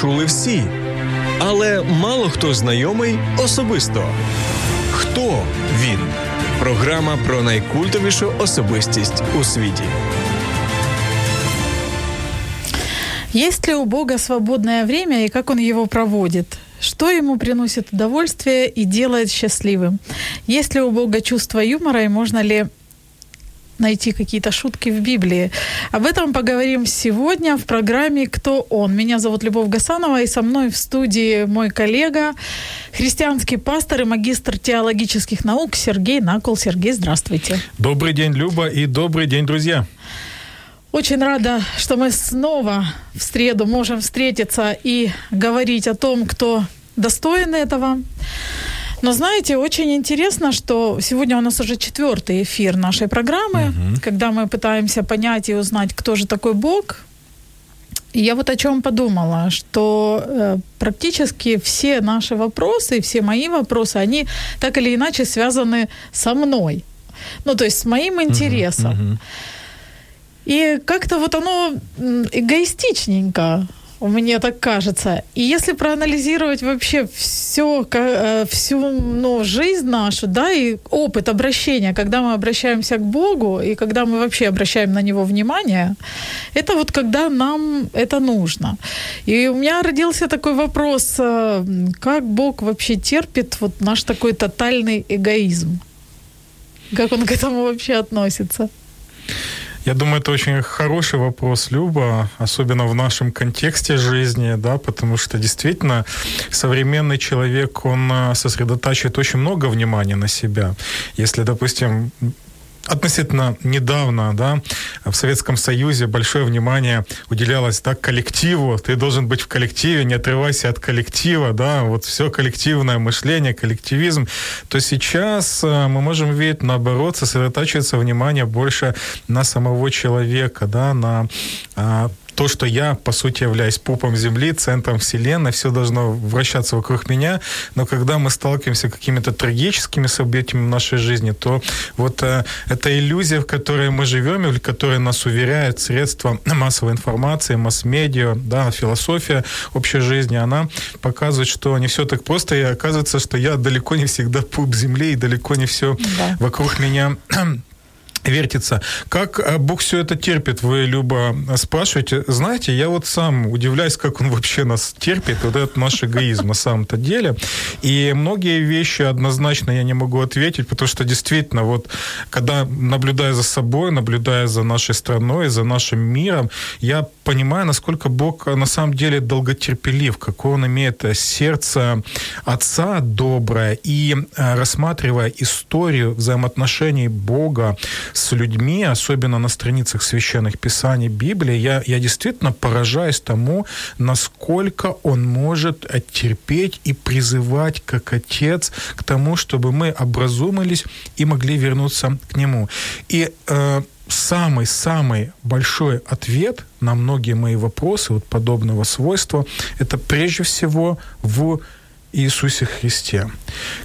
чули всі, але мало хто знайомий особисто. Хто він? Програма про найкультовішу особистість у світі. Есть ли у Бога свободное время и как Он его проводит? Что ему приносит удовольствие и делает счастливым? Есть ли у Бога чувство юмора и можно ли найти какие-то шутки в Библии? Об этом поговорим сегодня в программе «Кто он?». Меня зовут Любовь Гасанова, и со мной в студии мой коллега, христианский пастор и магистр теологических наук Сергей Накол. Сергей, здравствуйте. Добрый день, Люба, и добрый день, друзья. Очень рада, что мы снова в среду можем встретиться и говорить о том, кто достоин этого. Но знаете, очень интересно, что сегодня у нас уже четвертый эфир нашей программы, угу. когда мы пытаемся понять и узнать, кто же такой Бог. И я вот о чем подумала, что э, практически все наши вопросы, все мои вопросы, они так или иначе связаны со мной. Ну, то есть с моим интересом. Угу, угу. И как-то вот оно эгоистичненько, мне так кажется. И если проанализировать вообще все, всю ну, жизнь нашу, да, и опыт обращения, когда мы обращаемся к Богу, и когда мы вообще обращаем на Него внимание, это вот когда нам это нужно. И у меня родился такой вопрос, как Бог вообще терпит вот наш такой тотальный эгоизм? Как он к этому вообще относится? Я думаю, это очень хороший вопрос, Люба, особенно в нашем контексте жизни, да, потому что действительно современный человек, он сосредотачивает очень много внимания на себя. Если, допустим, относительно недавно, да, в Советском Союзе большое внимание уделялось, да, коллективу. Ты должен быть в коллективе, не отрывайся от коллектива, да, вот все коллективное мышление, коллективизм. То сейчас э, мы можем видеть, наоборот, сосредотачивается внимание больше на самого человека, да, на а, то, что я, по сути, являюсь пупом Земли, центром Вселенной, все должно вращаться вокруг меня, но когда мы сталкиваемся с какими-то трагическими событиями в нашей жизни, то вот э, эта иллюзия, в которой мы живем, или которая нас уверяет средства массовой информации, масс-медиа, да, философия общей жизни, она показывает, что не все так просто, и оказывается, что я далеко не всегда пуп Земли, и далеко не все да. вокруг меня вертится. Как э, Бог все это терпит, вы, Люба, спрашиваете. Знаете, я вот сам удивляюсь, как он вообще нас терпит, вот этот наш эгоизм на самом-то деле. И многие вещи однозначно я не могу ответить, потому что действительно, вот когда наблюдая за собой, наблюдая за нашей страной, за нашим миром, я понимаю, насколько Бог на самом деле долготерпелив, какое он имеет сердце отца доброе, и э, рассматривая историю взаимоотношений Бога с людьми, особенно на страницах священных писаний Библии, я, я действительно поражаюсь тому, насколько он может терпеть и призывать как отец к тому, чтобы мы образумились и могли вернуться к нему. И э, самый-самый большой ответ на многие мои вопросы вот подобного свойства, это прежде всего в Иисусе Христе.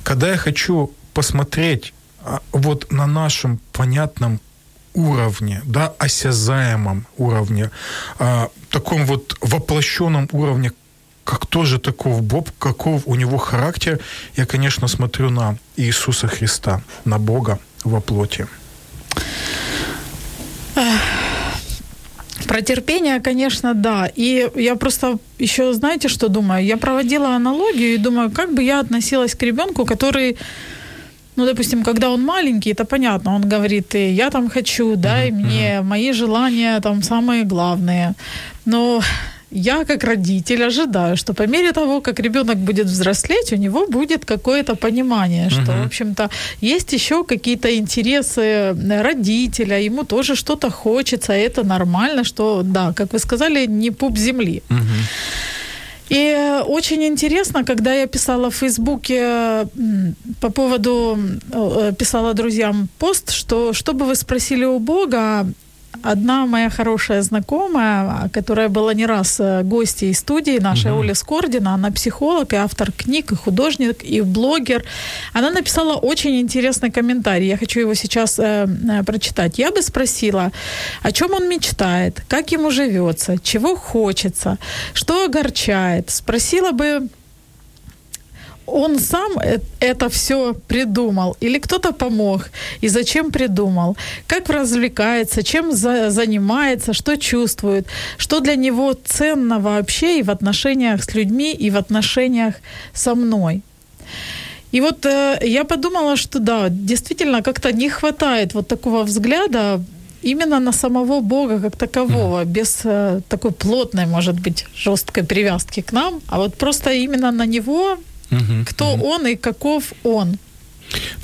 Когда я хочу посмотреть вот на нашем понятном уровне, да, осязаемом уровне, а, таком вот воплощенном уровне, как тоже таков Бог, каков у него характер, я, конечно, смотрю на Иисуса Христа, на Бога во плоти. Про терпение, конечно, да. И я просто еще, знаете, что думаю? Я проводила аналогию и думаю, как бы я относилась к ребенку, который ну, допустим, когда он маленький, это понятно, он говорит, я там хочу, дай uh-huh, мне, мои желания там самые главные. Но я как родитель ожидаю, что по мере того, как ребенок будет взрослеть, у него будет какое-то понимание, что, uh-huh. в общем-то, есть еще какие-то интересы родителя, ему тоже что-то хочется, и это нормально, что, да, как вы сказали, не пуп земли. Uh-huh. И очень интересно, когда я писала в Фейсбуке по поводу, э, писала друзьям пост, что что бы вы спросили у Бога, Одна моя хорошая знакомая, которая была не раз э, гостьей студии нашей, угу. Оля Скордина, она психолог и автор книг, и художник, и блогер. Она написала очень интересный комментарий. Я хочу его сейчас э, э прочитать. Я бы спросила, о чем он мечтает, как ему живется, чего хочется, что огорчает. Спросила бы он сам это все придумал? Или кто-то помог? И зачем придумал, как развлекается, чем за, занимается, что чувствует, что для него ценно вообще и в отношениях с людьми, и в отношениях со мной. И вот э, я подумала, что да, действительно как-то не хватает вот такого взгляда именно на самого Бога как такового, без э, такой плотной, может быть, жесткой привязки к нам, а вот просто именно на Него Угу, Кто угу. он и каков он?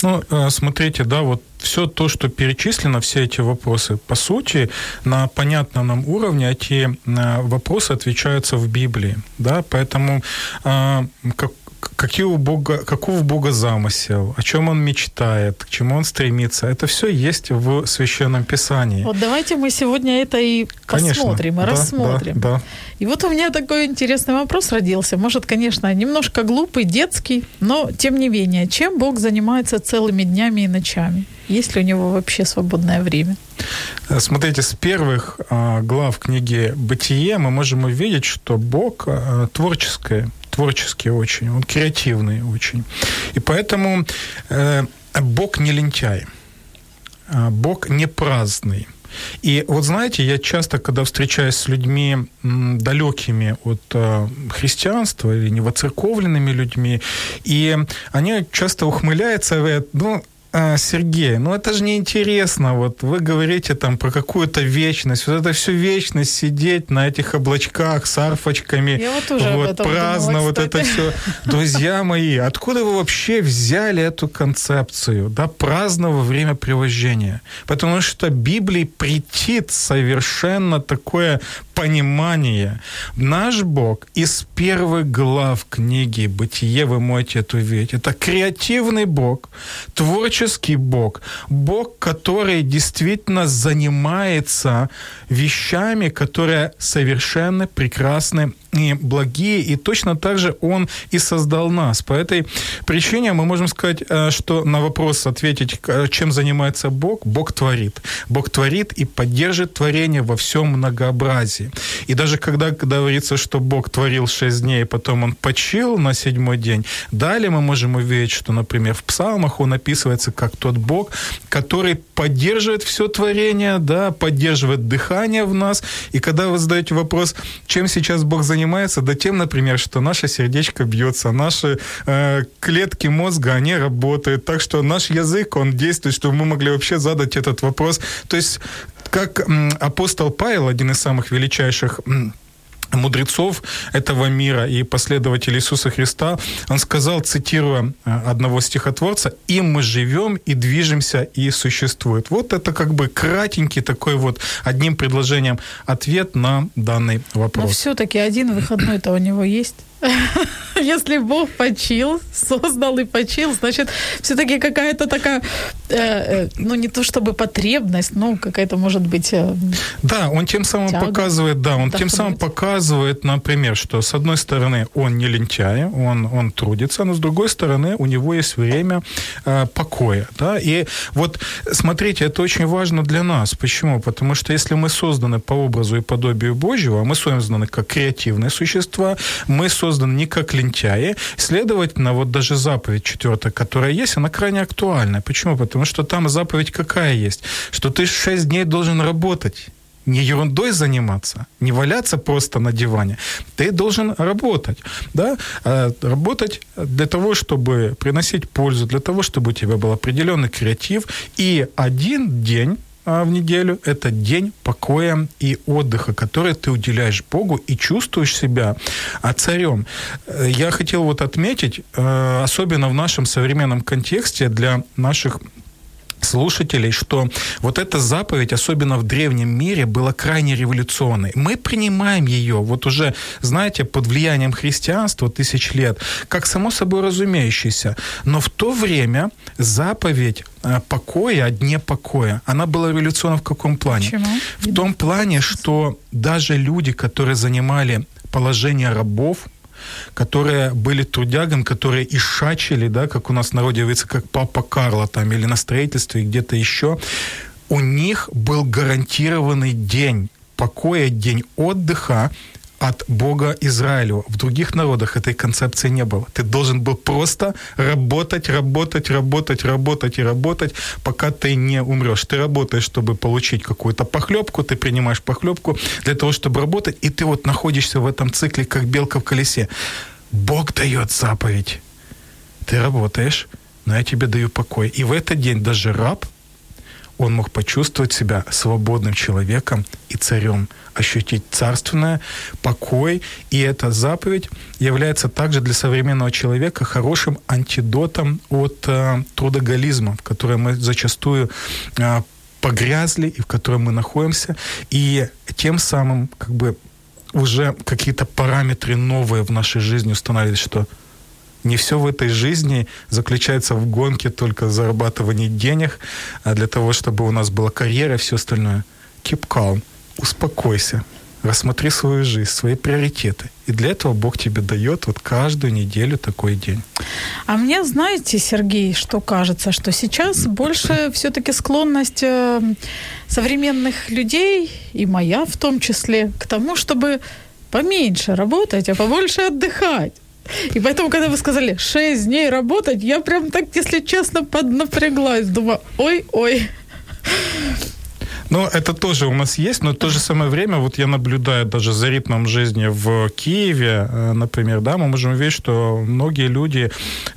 Ну, э, смотрите, да, вот все то, что перечислено, все эти вопросы, по сути, на понятном нам уровне эти э, вопросы отвечаются в Библии, да, поэтому э, как, какие у Бога, каков Бога замысел, о чем он мечтает, к чему он стремится. Это все есть в Священном Писании. Вот давайте мы сегодня это и конечно, посмотрим, и да, рассмотрим. Да, да. И вот у меня такой интересный вопрос родился. Может, конечно, немножко глупый, детский, но тем не менее, чем Бог занимается целыми днями и ночами? Есть ли у него вообще свободное время? Смотрите, с первых а, глав книги «Бытие» мы можем увидеть, что Бог а, творческое творческий очень, он креативный очень. И поэтому э, Бог не лентяй, а Бог не праздный. И вот знаете, я часто, когда встречаюсь с людьми далекими от э, христианства или невоцерковленными людьми, и они часто ухмыляются говорят, ну, Сергей, ну это же неинтересно. Вот вы говорите там про какую-то вечность. Вот это всю вечность сидеть на этих облачках с арфочками. Я вот тоже вот, об этом праздно думала, вот это все. Друзья мои, откуда вы вообще взяли эту концепцию? Да, праздного времяпривождения. Потому что Библии претит совершенно такое понимание. Наш Бог из первых глав книги «Бытие» вы можете это увидеть. Это креативный Бог, творческий Бог, Бог, который действительно занимается вещами, которые совершенно прекрасны и благие, и точно так же Он и создал нас. По этой причине мы можем сказать, э, что на вопрос ответить, чем занимается Бог, Бог творит. Бог творит и поддержит творение во всем многообразии. И даже когда говорится, что Бог творил шесть дней, потом Он почил на седьмой день, далее мы можем увидеть, что, например, в псалмах Он описывается как тот Бог, который поддерживает все творение, да, поддерживает дыхание в нас. И когда вы задаете вопрос, чем сейчас Бог занимается, занимается, да тем, например, что наше сердечко бьется, наши э, клетки мозга, они работают, так что наш язык, он действует, чтобы мы могли вообще задать этот вопрос. То есть, как апостол Павел, один из самых величайших мудрецов этого мира и последователей Иисуса Христа, он сказал, цитируя э, одного стихотворца, «Им мы живем и движемся и существует». Вот это как бы кратенький такой вот одним предложением ответ на данный вопрос. Но все-таки один выходной-то у него есть. Если Бог почил, создал и почил, значит, все-таки какая-то такая, э, э, ну не то чтобы потребность, но какая-то может быть. Э, да, он тем самым тяга, показывает, да, он тем самым показывает, например, что с одной стороны он не лентяй, он он трудится, но с другой стороны у него есть время э, покоя, да. И вот смотрите, это очень важно для нас. Почему? Потому что если мы созданы по образу и подобию Божьего, мы созданы как креативные существа, мы созданы созданы не как лентяи. Следовательно, вот даже заповедь четвертая, которая есть, она крайне актуальна. Почему? Потому что там заповедь какая есть? Что ты шесть дней должен работать не ерундой заниматься, не валяться просто на диване. Ты должен работать, да, а работать для того, чтобы приносить пользу, для того, чтобы у тебя был определенный креатив. И один день в неделю – это день покоя и отдыха, который ты уделяешь Богу и чувствуешь себя а, царем. Э, я хотел вот отметить, э, особенно в нашем современном контексте для наших слушателей, что вот эта заповедь, особенно в древнем мире, была крайне революционной. Мы принимаем ее, вот уже, знаете, под влиянием христианства тысяч лет, как само собой разумеющееся. Но в то время заповедь э, покоя, о дне покоя, она была революционна в каком плане? Почему? В том плане, что даже люди, которые занимали положение рабов, которые были трудягами, которые ишачили, да, как у нас в народе говорится, как папа Карло там, или на строительстве, где-то еще, у них был гарантированный день покоя, день отдыха, от Бога Израилю. В других народах этой концепции не было. Ты должен был просто работать, работать, работать, работать и работать, пока ты не умрешь. Ты работаешь, чтобы получить какую-то похлебку, ты принимаешь похлебку для того, чтобы работать, и ты вот находишься в этом цикле, как белка в колесе. Бог дает заповедь. Ты работаешь, но я тебе даю покой. И в этот день даже раб, он мог почувствовать себя свободным человеком и царем, ощутить царственное, покой. И эта заповедь является также для современного человека хорошим антидотом от э, трудоголизма, в который мы зачастую э, погрязли и в котором мы находимся. И тем самым как бы уже какие-то параметры новые в нашей жизни установились, что не все в этой жизни заключается в гонке только зарабатывании денег, а для того, чтобы у нас была карьера и все остальное. Keep calm, успокойся, рассмотри свою жизнь, свои приоритеты. И для этого Бог тебе дает вот каждую неделю такой день. А мне, знаете, Сергей, что кажется, что сейчас больше все-таки склонность э, современных людей, и моя в том числе, к тому, чтобы поменьше работать, а побольше отдыхать. И поэтому, когда вы сказали 6 дней работать, я прям так, если честно, поднапряглась. Думаю, ой-ой. Ну, это тоже у нас есть, но в то же самое время вот я наблюдаю даже за ритмом жизни в Киеве, э, например, да, мы можем увидеть, что многие люди,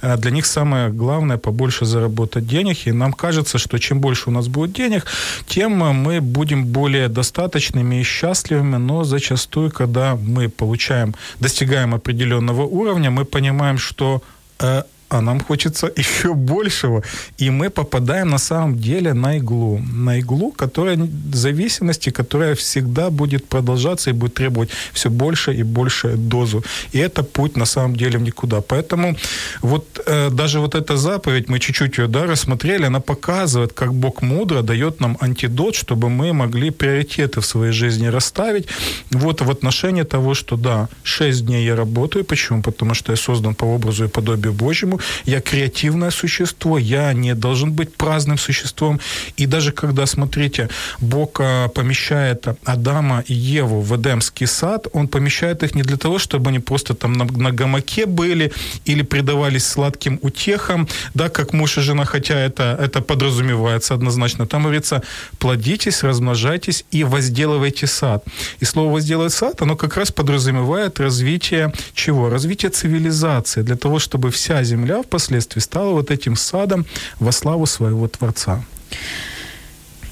э, для них самое главное побольше заработать денег, и нам кажется, что чем больше у нас будет денег, тем мы будем более достаточными и счастливыми, но зачастую, когда мы получаем, достигаем определенного уровня, мы понимаем, что э, а нам хочется еще большего. И мы попадаем на самом деле на иглу. На иглу, которая зависимости, которая всегда будет продолжаться и будет требовать все больше и больше дозу. И это путь на самом деле в никуда. Поэтому вот э, даже вот эта заповедь, мы чуть-чуть ее да, рассмотрели, она показывает, как Бог мудро дает нам антидот, чтобы мы могли приоритеты в своей жизни расставить. Вот в отношении того, что да, 6 дней я работаю. Почему? Потому что я создан по образу и подобию Божьему я креативное существо, я не должен быть праздным существом. И даже когда, смотрите, Бог а, помещает Адама и Еву в Эдемский сад, он помещает их не для того, чтобы они просто там на, на гамаке были или предавались сладким утехам, да, как муж и жена, хотя это, это подразумевается однозначно. Там говорится, плодитесь, размножайтесь и возделывайте сад. И слово «возделывать сад», оно как раз подразумевает развитие чего? Развитие цивилизации, для того, чтобы вся земля земля впоследствии стала вот этим садом во славу своего Творца.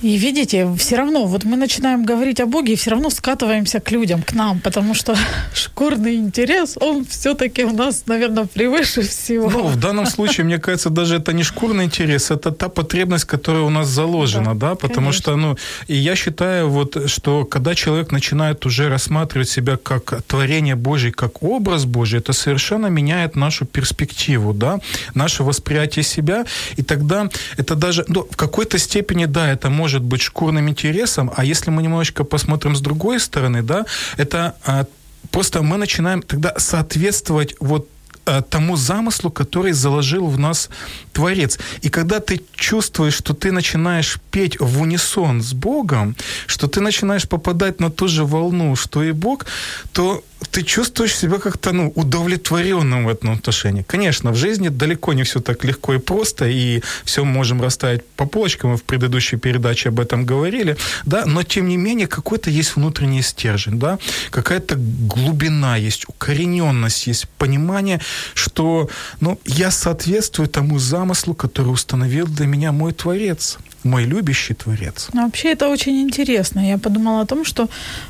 И видите, все равно, вот мы начинаем говорить о Боге, и все равно скатываемся к людям, к нам, потому что шкурный интерес, он все-таки у нас, наверное, превыше всего. Ну, в данном случае, мне кажется, даже это не шкурный интерес, это та потребность, которая у нас заложена, да, да? потому конечно. что, ну, и я считаю, вот, что когда человек начинает уже рассматривать себя как творение Божье, как образ Божий, это совершенно меняет нашу перспективу, да, наше восприятие себя, и тогда это даже, ну, в какой-то степени, да, это может может быть шкурным интересом, а если мы немножечко посмотрим с другой стороны, да, это а, просто мы начинаем тогда соответствовать вот а, тому замыслу, который заложил в нас Творец. И когда ты чувствуешь, что ты начинаешь петь в унисон с Богом, что ты начинаешь попадать на ту же волну, что и Бог, то ты чувствуешь себя как-то ну, удовлетворенным в этом отношении. Конечно, в жизни далеко не все так легко и просто, и все можем расставить по полочкам, мы в предыдущей передаче об этом говорили, да, но тем не менее какой-то есть внутренний стержень, да, какая-то глубина есть, укорененность есть, понимание, что ну, я соответствую тому замыслу, который установил для меня мой Творец. Мой любящий Творец. Ну, вообще это очень интересно. Я подумала о том, что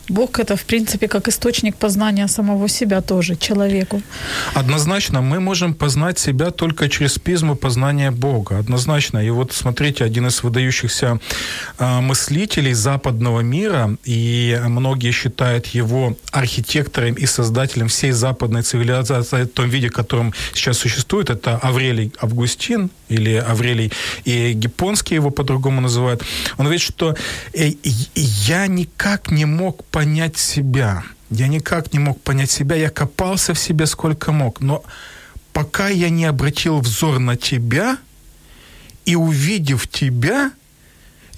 Бог это, в принципе, как источник познания самого себя тоже человеку. Однозначно, мы можем познать себя только через призму познания Бога. Однозначно. И вот смотрите, один из выдающихся э, мыслителей западного мира, и многие считают его архитектором и создателем всей западной цивилизации в том виде, в котором сейчас существует, это Аврелий Августин или Аврелий и Гиппонский его по-другому называют. Он говорит, что э, я никак не мог понять себя. Я никак не мог понять себя. Я копался в себе сколько мог. Но пока я не обратил взор на тебя и увидев тебя,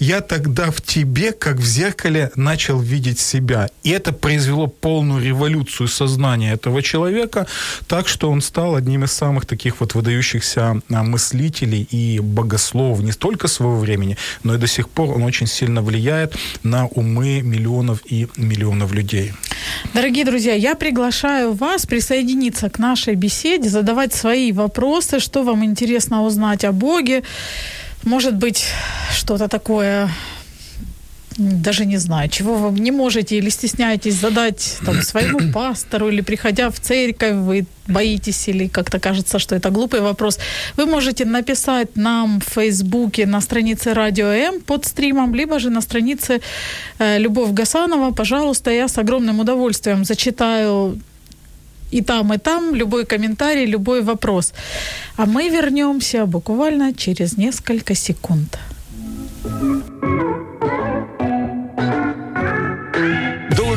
я тогда в тебе, как в зеркале, начал видеть себя. И это произвело полную революцию сознания этого человека, так что он стал одним из самых таких вот выдающихся а, мыслителей и богословов не только своего времени, но и до сих пор он очень сильно влияет на умы миллионов и миллионов людей. Дорогие друзья, я приглашаю вас присоединиться к нашей беседе, задавать свои вопросы, что вам интересно узнать о Боге, может быть, что-то такое даже не знаю, чего вы не можете или стесняетесь задать там, своему пастору, или приходя в церковь, вы боитесь или как-то кажется, что это глупый вопрос, вы можете написать нам в Фейсбуке на странице Радио М под стримом, либо же на странице э, Любовь Гасанова. Пожалуйста, я с огромным удовольствием зачитаю и там, и там любой комментарий, любой вопрос. А мы вернемся буквально через несколько секунд.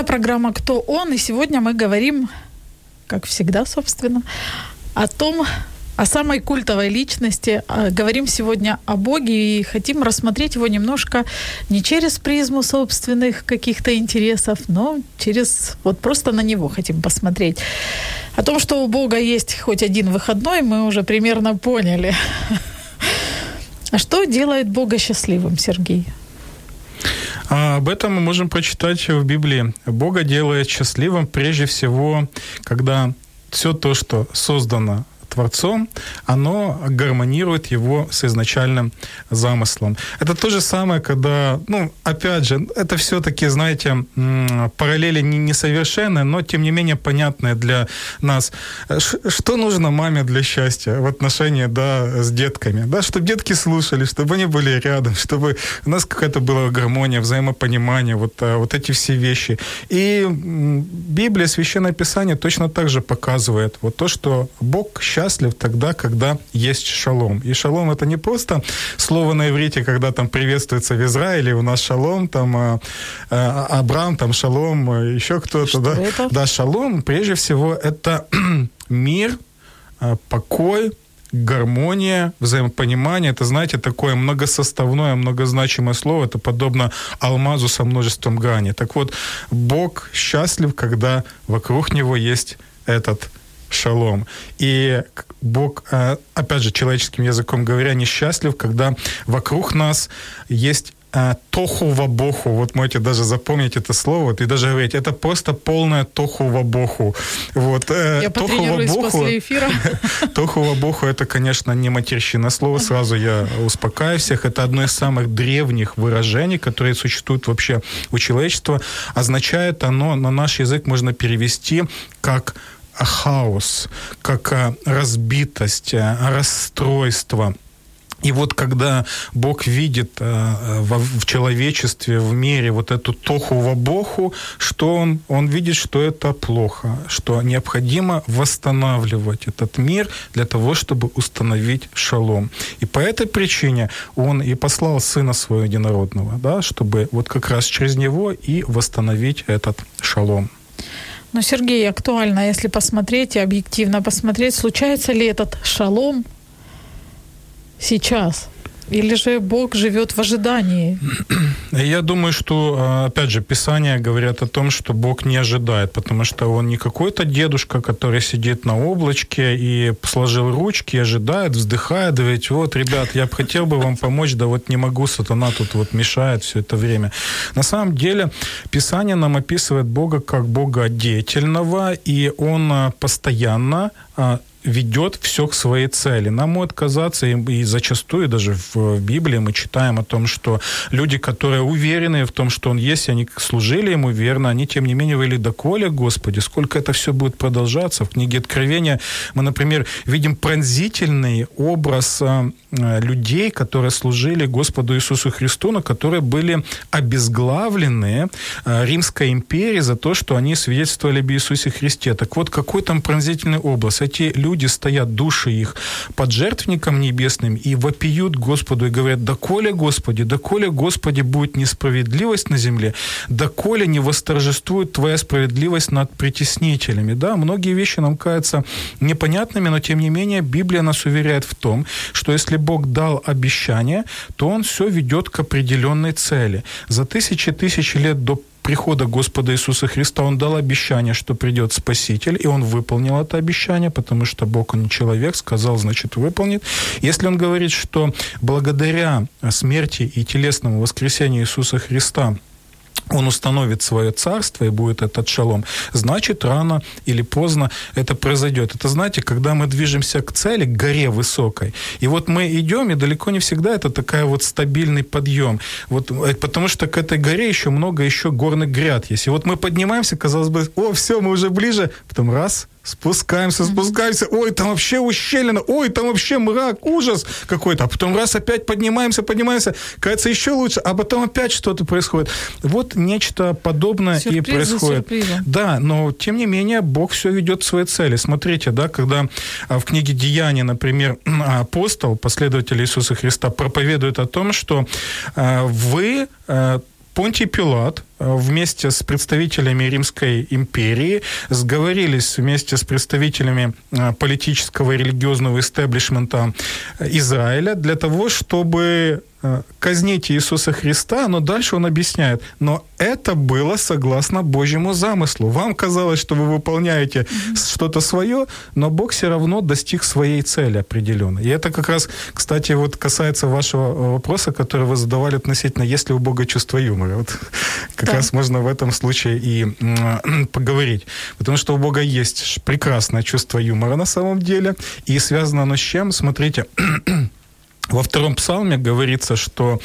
Это программа «Кто он?» И сегодня мы говорим, как всегда, собственно, о том, о самой культовой личности. А, говорим сегодня о Боге и хотим рассмотреть его немножко не через призму собственных каких-то интересов, но через вот просто на него хотим посмотреть. О том, что у Бога есть хоть один выходной, мы уже примерно поняли. А что делает Бога счастливым, Сергей? А об этом мы можем прочитать в Библии. Бога делает счастливым прежде всего, когда все то, что создано Творцом, оно гармонирует его с изначальным замыслом. Это то же самое, когда, ну, опять же, это все-таки, знаете, параллели несовершенные, но тем не менее понятные для нас. Что нужно маме для счастья в отношении, да, с детками? Да, чтобы детки слушали, чтобы они были рядом, чтобы у нас какая-то была гармония, взаимопонимание, вот, а, вот эти все вещи. И Библия, Священное Писание точно так же показывает вот то, что Бог счастлив счастлив тогда, когда есть шалом. И шалом это не просто слово на иврите, когда там приветствуется в Израиле, у нас шалом, там э, э, Абрам, там шалом, э, еще кто-то. да? Это? да, шалом, прежде всего, это мир, покой, гармония, взаимопонимание. Это, знаете, такое многосоставное, многозначимое слово. Это подобно алмазу со множеством граней. Так вот, Бог счастлив, когда вокруг него есть этот шалом. И Бог, э, опять же, человеческим языком говоря, несчастлив, когда вокруг нас есть э, тоху вабоху, вот можете даже запомнить это слово, и даже говорить, это просто полная тоху вабоху. Вот, э, Я тоху вабоху, после эфира. тоху вабоху, это, конечно, не матерщина слово, сразу я успокаиваю всех, это одно из самых древних выражений, которые существуют вообще у человечества. Означает оно, на наш язык можно перевести как хаос, как э, разбитость, э, расстройство. И вот когда Бог видит в, в человечестве, в мире вот эту тоху вабоху, что он? Он видит, что это плохо, что необходимо восстанавливать этот мир для того, чтобы установить шалом. И по этой причине он и послал Сына Своего Единородного, да, чтобы вот как раз через него и восстановить этот шалом. Но, Сергей, актуально, если посмотреть и объективно посмотреть, случается ли этот шалом сейчас? Или же Бог живет в ожидании? Я думаю, что, а, опять же, Писания говорят о том, что Бог не ожидает, потому что Он не какой-то дедушка, который сидит на облачке и сложил ручки, ожидает, вздыхает, говорит, вот, ребят, я бы хотел бы вам помочь, да вот не могу, сатана тут вот мешает все это время. На самом деле, Писание нам описывает Бога как Бога деятельного, и Он а, постоянно а, ведет все к своей цели. Нам может казаться, и, и зачастую даже в, в Библии мы читаем о том, что люди, которые уверены в том, что Он есть, они служили Ему верно, они, тем не менее, говорили, доколе, Господи, сколько это все будет продолжаться. В книге Откровения мы, например, видим пронзительный образ э, людей, которые служили Господу Иисусу Христу, но которые были обезглавлены э, Римской империей за то, что они свидетельствовали об Иисусе Христе. Так вот, какой там пронзительный образ? Эти люди люди стоят, души их, под жертвенником небесным и вопиют Господу и говорят, доколе, Господи, доколе, Господи, будет несправедливость на земле, доколе не восторжествует Твоя справедливость над притеснителями. Да, многие вещи нам кажутся непонятными, но тем не менее Библия нас уверяет в том, что если Бог дал обещание, то Он все ведет к определенной цели. За тысячи тысячи лет до прихода Господа Иисуса Христа он дал обещание, что придет Спаситель, и он выполнил это обещание, потому что Бог, он не человек, сказал, значит, выполнит. Если он говорит, что благодаря смерти и телесному воскресению Иисуса Христа он установит свое царство и будет этот шалом, значит, рано или поздно это произойдет. Это, знаете, когда мы движемся к цели, к горе высокой, и вот мы идем, и далеко не всегда это такая вот стабильный подъем. Вот, э, потому что к этой горе еще много еще горных гряд есть. И вот мы поднимаемся, казалось бы, о, все, мы уже ближе, потом раз – Спускаемся, спускаемся. Ой, там вообще ущелина. Ой, там вообще мрак, ужас какой-то. А потом раз опять поднимаемся, поднимаемся. Кажется, еще лучше. А потом опять что-то происходит. Вот нечто подобное Сюрприз и происходит. Да, но тем не менее Бог все ведет к своей цели. Смотрите, да, когда а, в книге Деяния, например, апостол, последователь Иисуса Христа, проповедует о том, что а, вы а, Понтий Пилат вместе с представителями Римской империи сговорились вместе с представителями э, политического и религиозного истеблишмента Израиля для того, чтобы Э, казните Иисуса Христа, но дальше он объясняет, но это было согласно Божьему замыслу. Вам казалось, что вы выполняете mm-hmm. что-то свое, но Бог все равно достиг своей цели определенной. И это как раз, кстати, вот касается вашего вопроса, который вы задавали относительно, есть ли у Бога чувство юмора. Вот как да. раз можно в этом случае и поговорить. Потому что у Бога есть прекрасное чувство юмора на самом деле. И связано оно с чем? Смотрите, во втором псалме говорится, что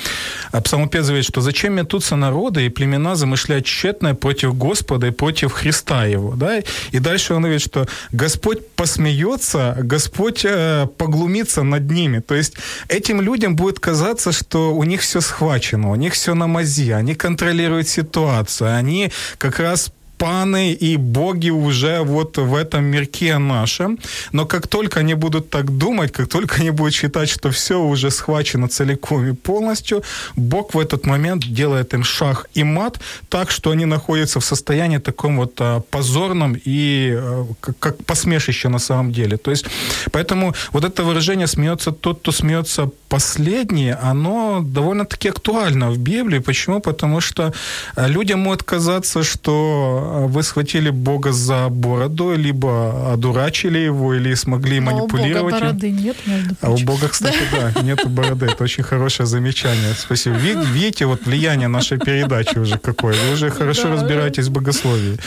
а, псалмопевец говорит, что зачем метутся народы и племена замышлять тщетное против Господа и против Христа его. Да? И дальше он говорит, что Господь посмеется, Господь э, поглумится над ними. То есть этим людям будет казаться, что у них все схвачено, у них все на мази, они контролируют ситуацию, они как раз паны и боги уже вот в этом мирке нашем. Но как только они будут так думать, как только они будут считать, что все уже схвачено целиком и полностью, Бог в этот момент делает им шаг и мат, так что они находятся в состоянии таком вот а, позорном и а, как, как посмешище на самом деле. То есть, поэтому вот это выражение «смеется тот, кто смеется последний», оно довольно-таки актуально в Библии. Почему? Потому что а, людям может казаться, что вы схватили Бога за бороду, либо одурачили его, или смогли Но манипулировать. у Бога бороды нет, между прочим. А у Бога, кстати, да, нет бороды. Это очень хорошее замечание. Спасибо. Видите, вот влияние нашей передачи уже какое. Вы уже хорошо разбираетесь в богословии.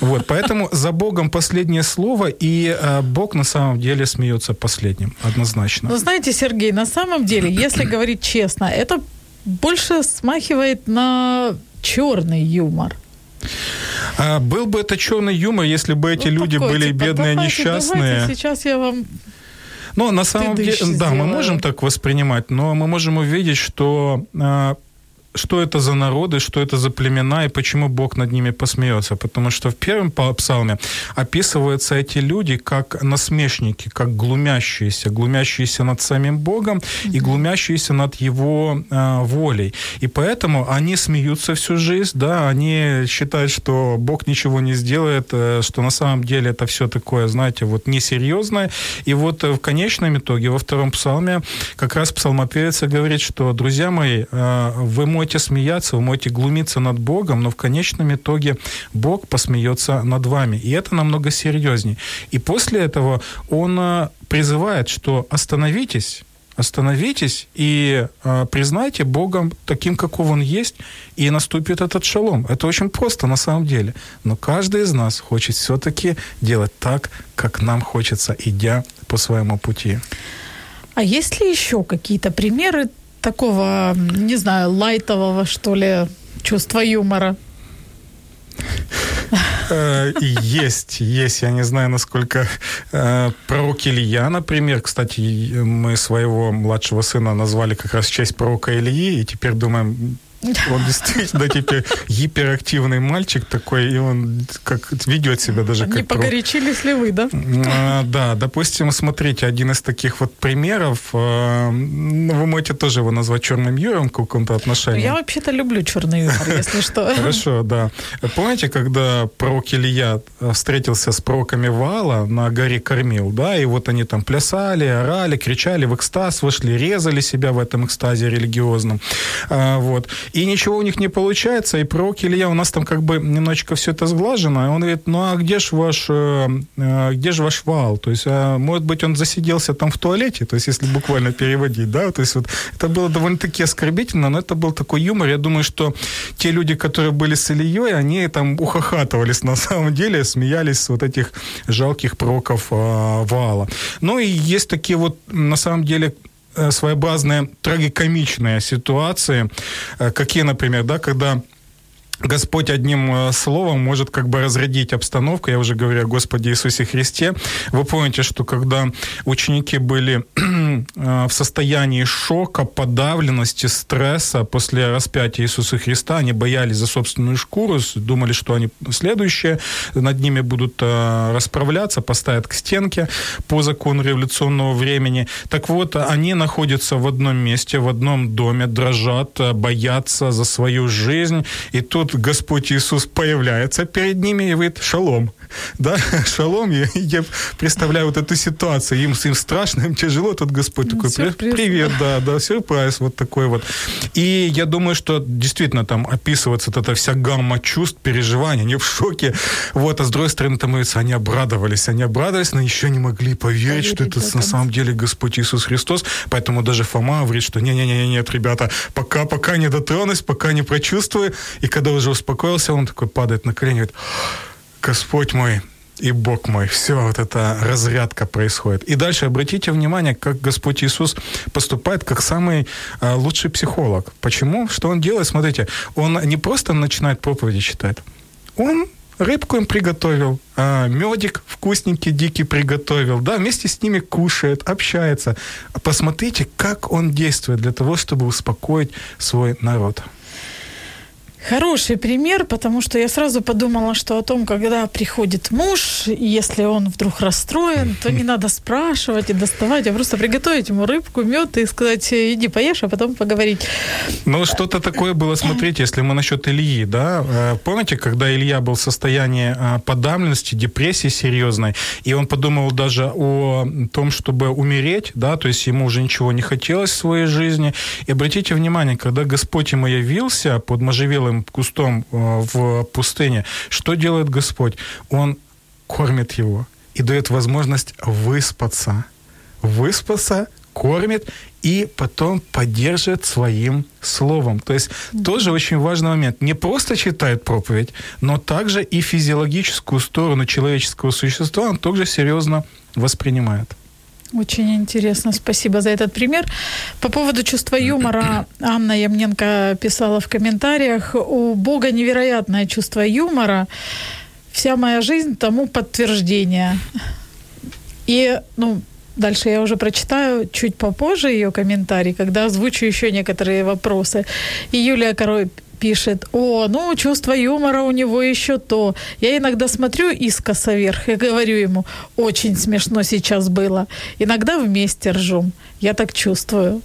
Вот, поэтому за Богом последнее слово, и а, Бог на самом деле смеется последним, однозначно. Ну, знаете, Сергей, на самом деле, если говорить честно, это больше смахивает на черный юмор. А был бы это черный юмор, если бы эти ну, люди такой, были типа, бедные, давайте, несчастные. Давайте, сейчас я вам ну, на самом деле, да, мы можем так воспринимать, но мы можем увидеть, что а, что это за народы, что это за племена и почему Бог над ними посмеется. Потому что в первом псалме описываются эти люди как насмешники, как глумящиеся, глумящиеся над самим Богом mm-hmm. и глумящиеся над Его э, волей. И поэтому они смеются всю жизнь, да, они считают, что Бог ничего не сделает, э, что на самом деле это все такое, знаете, вот несерьезное. И вот в конечном итоге во втором псалме как раз псалмопевец говорит, что, друзья мои, э, вы можете смеяться, вы можете глумиться над Богом, но в конечном итоге Бог посмеется над вами. И это намного серьезнее. И после этого он э, призывает, что остановитесь, остановитесь и э, признайте Богом таким, каков Он есть, и наступит этот шалом. Это очень просто на самом деле. Но каждый из нас хочет все-таки делать так, как нам хочется, идя по своему пути. А есть ли еще какие-то примеры такого, не знаю, лайтового, что ли, чувства юмора? Э, есть, есть. Я не знаю, насколько э, пророк Илья, например, кстати, мы своего младшего сына назвали как раз в честь пророка Ильи, и теперь думаем, он действительно теперь гиперактивный мальчик такой, и он как ведет себя даже как... Не погорячились ли вы, да? А, да, допустим, смотрите, один из таких вот примеров, а, ну, вы можете тоже его назвать черным юмором в каком-то отношении. Я вообще-то люблю черный юмор, если что. Хорошо, да. Помните, когда пророк Илья встретился с пророками Вала на горе Кормил, да, и вот они там плясали, орали, кричали в экстаз, вышли, резали себя в этом экстазе религиозном, а, вот и ничего у них не получается, и пророк Илья, у нас там как бы немножечко все это сглажено, и он говорит, ну а где же ваш, э, э, где же ваш вал? То есть, а, может быть, он засиделся там в туалете, то есть, если буквально переводить, да, то есть, вот это было довольно-таки оскорбительно, но это был такой юмор, я думаю, что те люди, которые были с Ильей, они там ухахатывались на самом деле, смеялись с вот этих жалких пророков э, Ваала. Ну и есть такие вот, на самом деле, Э, своеобразные трагикомичные ситуации, э, какие, например, да, когда Господь одним э, словом может как бы разрядить обстановку. Я уже говорю о Господе Иисусе Христе. Вы помните, что когда ученики были э, в состоянии шока, подавленности, стресса после распятия Иисуса Христа, они боялись за собственную шкуру, думали, что они следующие, над ними будут э, расправляться, поставят к стенке по закону революционного времени. Так вот, они находятся в одном месте, в одном доме, дрожат, боятся за свою жизнь. И тут Господь Иисус появляется перед ними и говорит «Шалом». Да, шалом, я, я представляю вот эту ситуацию, им, им страшно, им тяжело, тут Господь такой, сюрприз. привет, да, да, сюрприз, вот такой вот. И я думаю, что действительно там описывается вот эта вся гамма чувств, переживаний, они в шоке, вот, а с другой стороны, там они обрадовались, они обрадовались, но еще не могли поверить, поверить что это на самом деле Господь Иисус Христос, поэтому даже Фома говорит, что не-не-не, нет, ребята, пока, пока не дотронусь, пока не прочувствую, и когда уже успокоился, он такой падает на колени, говорит, Господь мой, и Бог мой. Все, вот эта разрядка происходит. И дальше обратите внимание, как Господь Иисус поступает как самый а, лучший психолог. Почему? Что он делает? Смотрите, он не просто начинает проповеди читать, он рыбку им приготовил, а, медик вкусненький, дикий приготовил, да, вместе с ними кушает, общается. Посмотрите, как он действует для того, чтобы успокоить свой народ. Хороший пример, потому что я сразу подумала, что о том, когда приходит муж, и если он вдруг расстроен, то не надо спрашивать и доставать, а просто приготовить ему рыбку, мед и сказать, иди поешь, а потом поговорить. Ну, что-то такое было, смотрите, если мы насчет Ильи, да, э, помните, когда Илья был в состоянии э, подавленности, депрессии серьезной, и он подумал даже о том, чтобы умереть, да, то есть ему уже ничего не хотелось в своей жизни, и обратите внимание, когда Господь ему явился под можжевелым белым кустом э, в пустыне, что делает Господь? Он кормит его и дает возможность выспаться. Выспаться, кормит и потом поддерживает своим словом. То есть mm-hmm. тоже очень важный момент. Не просто читает проповедь, но также и физиологическую сторону человеческого существа он также серьезно воспринимает. Очень интересно, спасибо за этот пример. По поводу чувства юмора Анна Ямненко писала в комментариях, у Бога невероятное чувство юмора, вся моя жизнь тому подтверждение. И, ну, Дальше я уже прочитаю чуть попозже ее комментарий, когда озвучу еще некоторые вопросы. И Юлия Корой пишет, о, ну, чувство юмора у него еще то. Я иногда смотрю искоса вверх и говорю ему, очень смешно сейчас было. Иногда вместе ржем. Я так чувствую.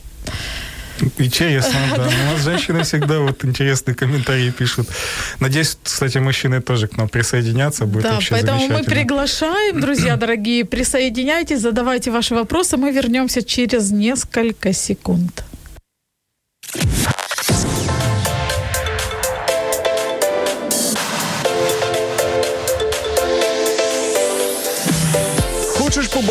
Интересно, да. У нас женщины всегда вот интересные комментарии пишут. Надеюсь, кстати, мужчины тоже к нам присоединятся. Будет да, вообще поэтому мы приглашаем, друзья дорогие, присоединяйтесь, задавайте ваши вопросы. Мы вернемся через несколько секунд.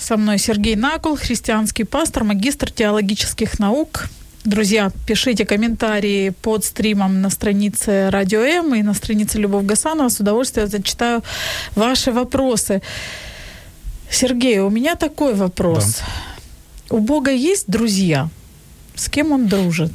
со мной Сергей Накол, христианский пастор, магистр теологических наук. Друзья, пишите комментарии под стримом на странице Радио М и на странице Любовь Гасанова. С удовольствием зачитаю ваши вопросы. Сергей, у меня такой вопрос. Да. У Бога есть друзья? С кем он дружит?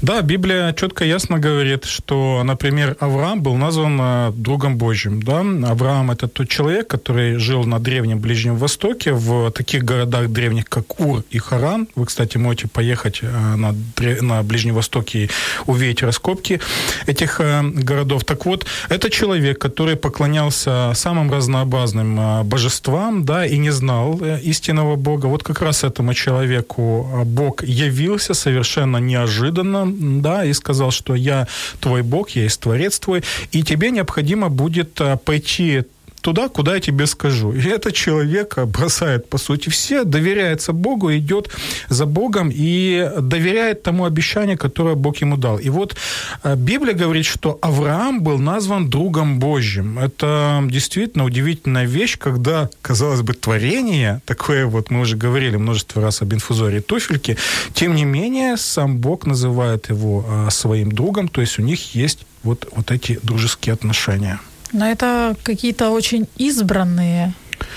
Да, Библия четко ясно говорит, что, например, Авраам был назван э, другом Божьим. Да? Авраам – это тот человек, который жил на Древнем Ближнем Востоке, в таких городах древних, как Ур и Харан. Вы, кстати, можете поехать э, на, на Ближний Восток и увидеть раскопки этих э, городов. Так вот, это человек, который поклонялся самым разнообразным божествам, да, и не знал истинного Бога. Вот как раз этому человеку Бог явился совершенно неожиданно, да, и сказал, что я твой Бог, я есть Творец твой, и тебе необходимо будет а, пойти туда, куда я тебе скажу. И этот человек бросает, по сути, все, доверяется Богу, идет за Богом и доверяет тому обещанию, которое Бог ему дал. И вот э, Библия говорит, что Авраам был назван другом Божьим. Это действительно удивительная вещь, когда, казалось бы, творение, такое вот, мы уже говорили множество раз об инфузории туфельки, тем не менее, сам Бог называет его э, своим другом, то есть у них есть вот, вот эти дружеские отношения. Но это какие-то очень избранные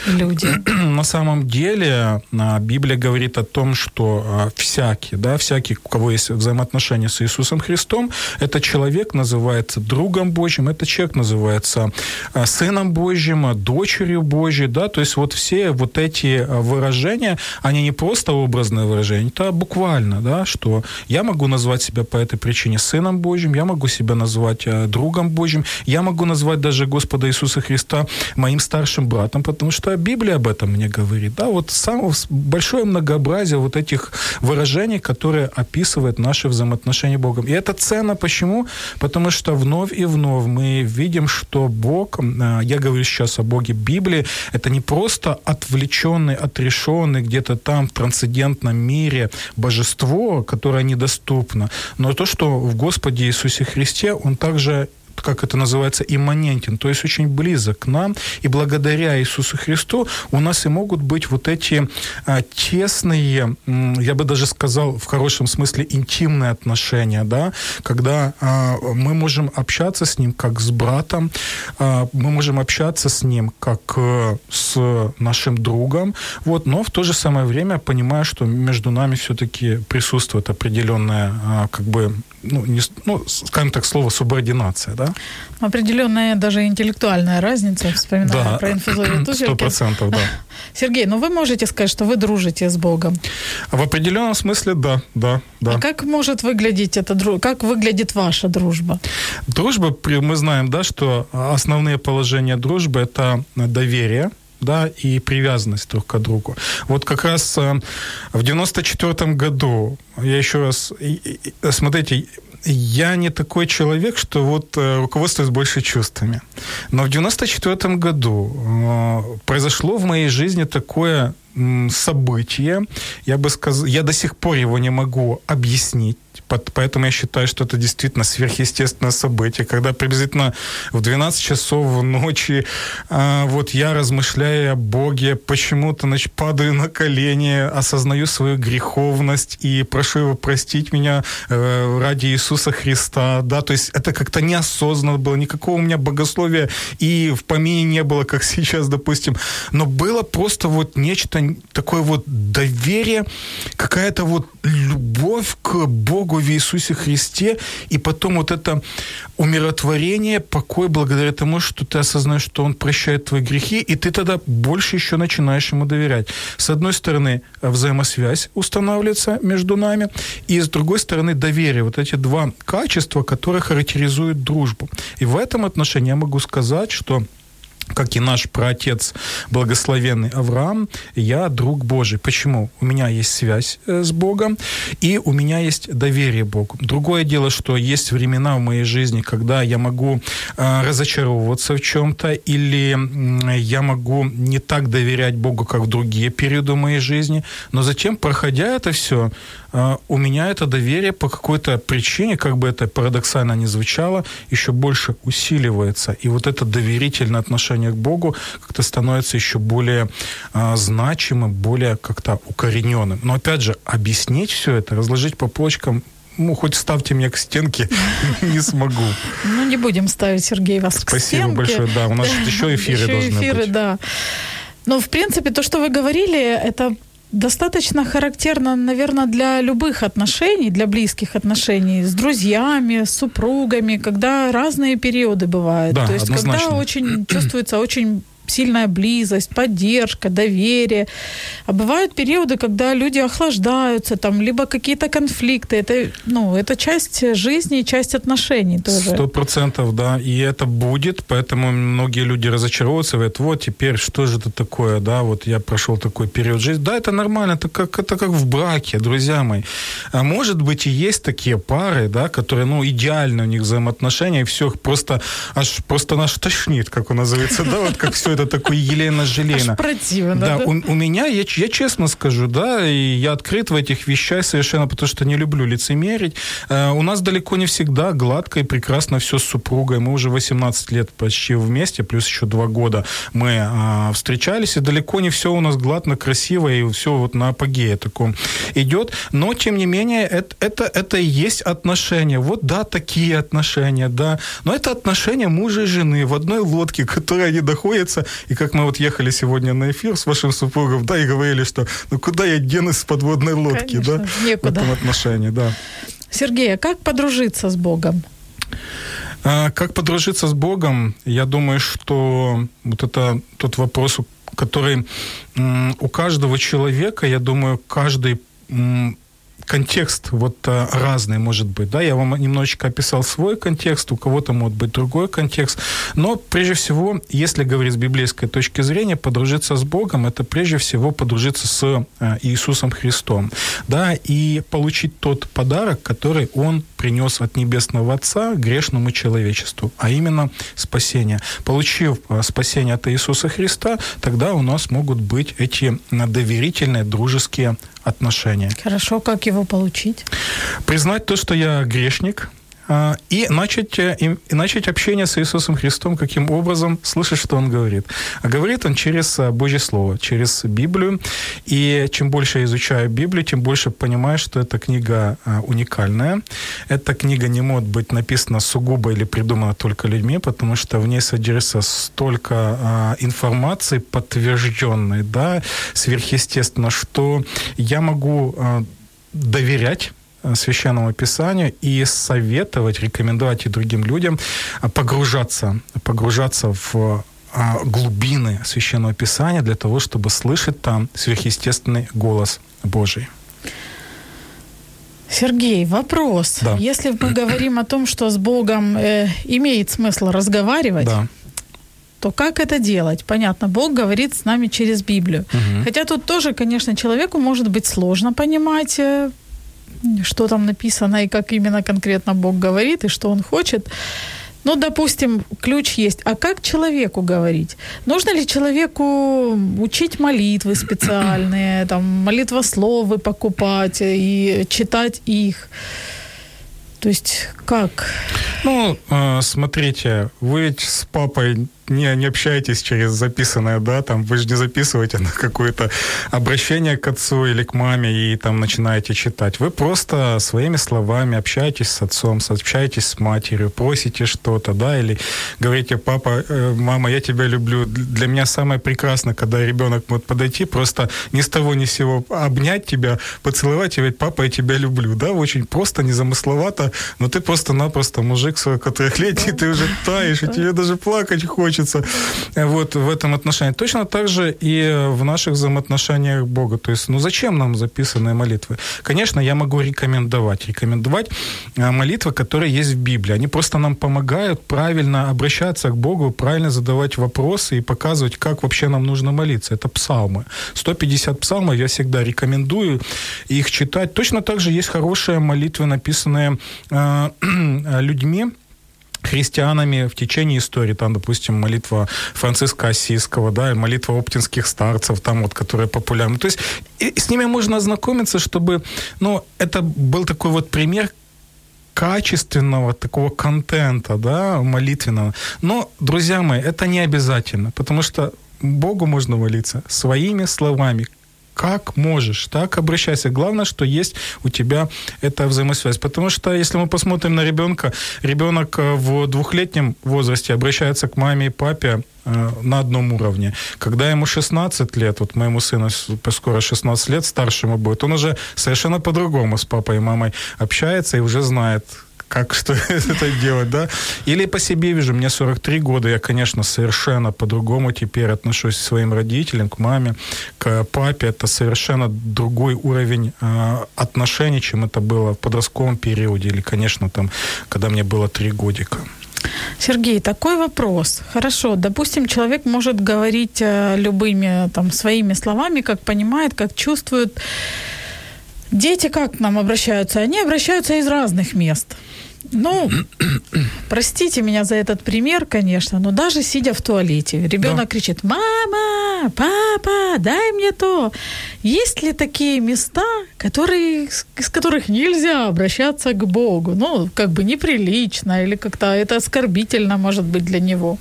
люди? На самом деле а, Библия говорит о том, что а, всякий, да, всякий, у кого есть взаимоотношения с Иисусом Христом, этот человек называется другом Божьим, этот человек называется а, сыном Божьим, дочерью Божьей, да, то есть вот все вот эти выражения, они не просто образные выражения, это буквально, да, что я могу назвать себя по этой причине сыном Божьим, я могу себя назвать другом Божьим, я могу назвать даже Господа Иисуса Христа моим старшим братом, потому что Библия об этом мне говорит. Да, вот самое большое многообразие вот этих выражений, которые описывают наши взаимоотношения с Богом. И это ценно. Почему? Потому что вновь и вновь мы видим, что Бог, а, я говорю сейчас о Боге Библии, это не просто отвлеченный, отрешенный где-то там в трансцендентном мире божество, которое недоступно, но то, что в Господе Иисусе Христе, Он также как это называется, имманентен, то есть очень близок к нам, и благодаря Иисусу Христу у нас и могут быть вот эти а, тесные, я бы даже сказал в хорошем смысле интимные отношения, да, когда а, мы можем общаться с Ним как с братом, а, мы можем общаться с Ним как а, с нашим другом, вот, но в то же самое время понимая, что между нами все-таки присутствует определенная а, как бы ну, не, ну, скажем так, слово субординация, да? Определенная даже интеллектуальная разница, вспоминая да, про инфузорию Сто процентов, да. Сергей, ну вы можете сказать, что вы дружите с Богом? В определенном смысле, да, да, да. А как может выглядеть эта как выглядит ваша дружба? Дружба, мы знаем, да, что основные положения дружбы – это доверие, да, и привязанность друг к другу. Вот как раз э, в 94 году, я еще раз, смотрите, я не такой человек, что вот э, руководствуюсь больше чувствами. Но в 94 году э, произошло в моей жизни такое событие. Я бы сказал, я до сих пор его не могу объяснить. Поэтому я считаю, что это действительно сверхъестественное событие, когда приблизительно в 12 часов ночи а, вот я размышляю о Боге, почему-то значит, падаю на колени, осознаю свою греховность и прошу его простить меня э, ради Иисуса Христа. Да, то есть это как-то неосознанно было, никакого у меня богословия и в помине не было, как сейчас, допустим. Но было просто вот нечто такое вот доверие, какая-то вот любовь к Богу в Иисусе Христе, и потом вот это умиротворение, покой благодаря тому, что ты осознаешь, что Он прощает твои грехи, и ты тогда больше еще начинаешь Ему доверять. С одной стороны, взаимосвязь устанавливается между нами, и с другой стороны, доверие. Вот эти два качества, которые характеризуют дружбу. И в этом отношении я могу сказать, что как и наш праотец благословенный Авраам, я друг Божий. Почему? У меня есть связь э, с Богом, и у меня есть доверие Богу. Другое дело, что есть времена в моей жизни, когда я могу э, разочаровываться в чем-то, или я могу не так доверять Богу, как в другие периоды моей жизни, но затем, проходя это все, у меня это доверие по какой-то причине, как бы это парадоксально ни звучало, еще больше усиливается. И вот это доверительное отношение к Богу как-то становится еще более а, значимым, более как-то укорененным. Но опять же, объяснить все это, разложить по полочкам ну, хоть ставьте меня к стенке, не смогу. Ну, не будем ставить, Сергей, вас Спасибо к стенке. большое, да, у нас еще эфиры должны эфиры, быть. да. Но, в принципе, то, что вы говорили, это достаточно характерно, наверное, для любых отношений, для близких отношений с друзьями, с супругами, когда разные периоды бывают. Да, То есть, однозначно. когда очень чувствуется очень сильная близость, поддержка, доверие. А бывают периоды, когда люди охлаждаются, там, либо какие-то конфликты. Это, ну, это часть жизни, часть отношений тоже. Сто процентов, да. И это будет, поэтому многие люди разочаровываются, говорят, вот теперь что же это такое, да, вот я прошел такой период жизни. Да, это нормально, это как, это как в браке, друзья мои. А может быть и есть такие пары, да, которые, ну, идеально у них взаимоотношения, и все просто, аж просто наш тошнит, как он называется, да, вот как все это такое Елена Желена. Аж противно, да? да? У, у меня, я, я честно скажу, да, и я открыт в этих вещах совершенно, потому что не люблю лицемерить. Э, у нас далеко не всегда гладко и прекрасно все с супругой. Мы уже 18 лет почти вместе, плюс еще два года мы э, встречались, и далеко не все у нас гладно, красиво, и все вот на апогее таком идет. Но, тем не менее, это, это, это и есть отношения. Вот, да, такие отношения, да. Но это отношения мужа и жены в одной лодке, которые они находятся и как мы вот ехали сегодня на эфир с вашим супругом, да, и говорили, что ну куда я денусь с подводной лодки, Конечно, да, некуда. в этом отношении, да. Сергей, а как подружиться с Богом? А, как подружиться с Богом? Я думаю, что вот это тот вопрос, который у каждого человека, я думаю, каждый контекст вот а, разный может быть, да, я вам немножечко описал свой контекст, у кого-то может быть другой контекст, но прежде всего, если говорить с библейской точки зрения, подружиться с Богом, это прежде всего подружиться с а, Иисусом Христом, да, и получить тот подарок, который Он принес от Небесного Отца грешному человечеству, а именно спасение. Получив а, спасение от Иисуса Христа, тогда у нас могут быть эти доверительные, дружеские отношения. Хорошо, как его получить? Признать то, что я грешник, и начать, э, и начать общение с Иисусом Христом, каким образом слышать, что Он говорит. А говорит Он через э, Божье Слово, через Библию. И чем больше я изучаю Библию, тем больше понимаю, что эта книга э, уникальная. Эта книга не может быть написана сугубо или придумана только людьми, потому что в ней содержится столько информации подтвержденной, да, сверхъестественно, что я могу доверять Э, священному писанию и советовать, рекомендовать и другим людям э, погружаться, погружаться в э, глубины священного писания для того, чтобы слышать там сверхъестественный голос Божий. Сергей, вопрос. Да. Если мы говорим о том, что с Богом э, имеет смысл разговаривать, да. то как это делать? Понятно, Бог говорит с нами через Библию. Угу. Хотя тут тоже, конечно, человеку может быть сложно понимать что там написано и как именно конкретно Бог говорит и что Он хочет. Ну, допустим, ключ есть. А как человеку говорить? Нужно ли человеку учить молитвы специальные, там, молитвословы покупать и читать их? То есть как? Ну, э, смотрите, вы ведь с папой не, не общаетесь через записанное, да, там вы же не записываете на какое-то обращение к отцу или к маме и там начинаете читать. Вы просто своими словами общаетесь с отцом, общаетесь с матерью, просите что-то, да, или говорите, папа, э, мама, я тебя люблю. Для меня самое прекрасное, когда ребенок может подойти, просто ни с того ни с сего обнять тебя, поцеловать и говорить, папа, я тебя люблю, да, очень просто, незамысловато, но ты просто-напросто мужик 43 лет, и ты уже таешь, и тебе даже плакать хочешь хочется вот в этом отношении. Точно так же и в наших взаимоотношениях Бога. То есть, ну зачем нам записанные молитвы? Конечно, я могу рекомендовать. Рекомендовать э, молитвы, которые есть в Библии. Они просто нам помогают правильно обращаться к Богу, правильно задавать вопросы и показывать, как вообще нам нужно молиться. Это псалмы. 150 псалмов я всегда рекомендую их читать. Точно так же есть хорошие молитвы, написанные э, людьми, христианами в течение истории. Там, допустим, молитва Франциска Осийского, да, молитва оптинских старцев, там вот, которые популярны. То есть с ними можно ознакомиться, чтобы, ну, это был такой вот пример качественного такого контента, да, молитвенного. Но, друзья мои, это не обязательно, потому что Богу можно молиться своими словами, как можешь, так обращайся. Главное, что есть у тебя эта взаимосвязь. Потому что если мы посмотрим на ребенка, ребенок э, в двухлетнем возрасте обращается к маме и папе э, на одном уровне. Когда ему 16 лет, вот моему сыну скоро 16 лет, старшему будет, он уже совершенно по-другому с папой и мамой общается и уже знает, как что это делать, да? Или по себе вижу, мне 43 года, я, конечно, совершенно по-другому теперь отношусь к своим родителям, к маме, к папе. Это совершенно другой уровень э, отношений, чем это было в подростковом периоде или, конечно, там, когда мне было 3 годика. Сергей, такой вопрос. Хорошо, допустим, человек может говорить э, любыми там своими словами, как понимает, как чувствует. Дети как к нам обращаются? Они обращаются из разных мест. Ну, простите меня за этот пример, конечно, но даже сидя в туалете, ребенок да. кричит: Мама, папа, дай мне то. Есть ли такие места, которые, из которых нельзя обращаться к Богу? Ну, как бы неприлично или как-то это оскорбительно, может быть, для него.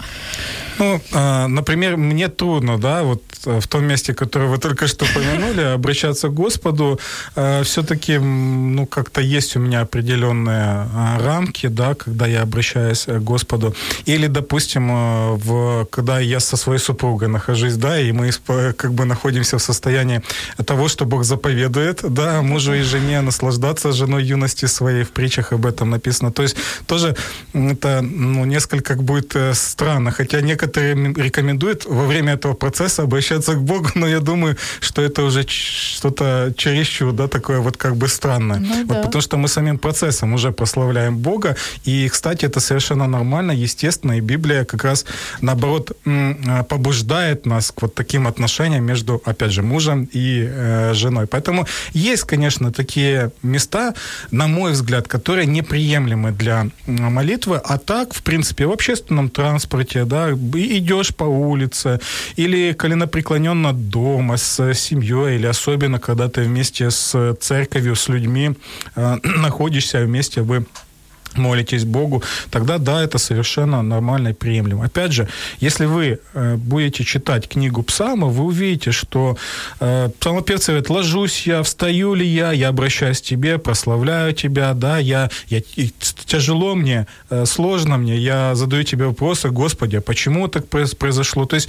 Ну, а, например, мне трудно, да, вот э, в том месте, которое вы только что упомянули, обращаться к Господу. Э, Все-таки, ну, как-то есть у меня определенные а, рамки, да, когда я обращаюсь к Господу. Или, допустим, э, в, когда я со своей супругой нахожусь, да, и мы как бы находимся в состоянии того, что Бог заповедует, да, мужу и жене наслаждаться женой юности своей, в притчах об этом написано. То есть тоже это, ну, несколько как будет странно, хотя некоторые некоторые рекомендуют во время этого процесса обращаться к Богу, но я думаю, что это уже что-то чересчур, да, такое вот как бы странное. Ну, вот, да. Потому что мы самим процессом уже прославляем Бога, и, кстати, это совершенно нормально, естественно, и Библия как раз, наоборот, а, побуждает нас к вот таким отношениям между, опять же, мужем и э, женой. Поэтому есть, конечно, такие места, на мой взгляд, которые неприемлемы для молитвы, а так, в принципе, в общественном транспорте, да, идешь по улице, или коленопреклоненно дома с семьей, или особенно, когда ты вместе с церковью, с людьми э, находишься вместе, вы молитесь Богу, тогда да, это совершенно нормально и приемлемо. Опять же, если вы э, будете читать книгу Псалма, вы увидите, что э, псалмопевцы говорят, ложусь я, встаю ли я, я обращаюсь к тебе, прославляю тебя, да, я, я тяжело мне, э, сложно мне, я задаю тебе вопросы, Господи, а почему так произошло? То есть,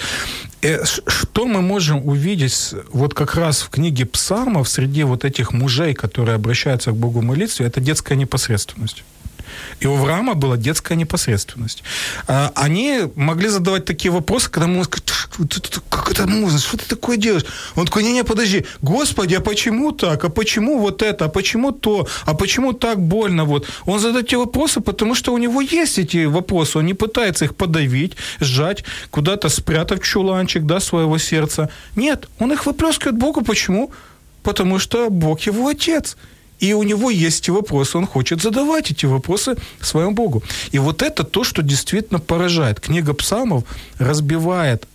э, что мы можем увидеть вот как раз в книге Псалмов среди вот этих мужей, которые обращаются к Богу в молитве, это детская непосредственность. И у Авраама была детская непосредственность. А, они могли задавать такие вопросы, когда мы как это можно, что ты такое делаешь? Он такой, не-не, подожди, Господи, а почему так? А почему вот это? А почему то? А почему так больно? Вот. Он задает эти вопросы, потому что у него есть эти вопросы. Он не пытается их подавить, сжать, куда-то спрятать в чуланчик да, своего сердца. Нет, он их выплескивает Богу. Почему? Потому что Бог его отец. И у него есть вопросы, он хочет задавать эти вопросы своему Богу. И вот это то, что действительно поражает. Книга псалмов разбивает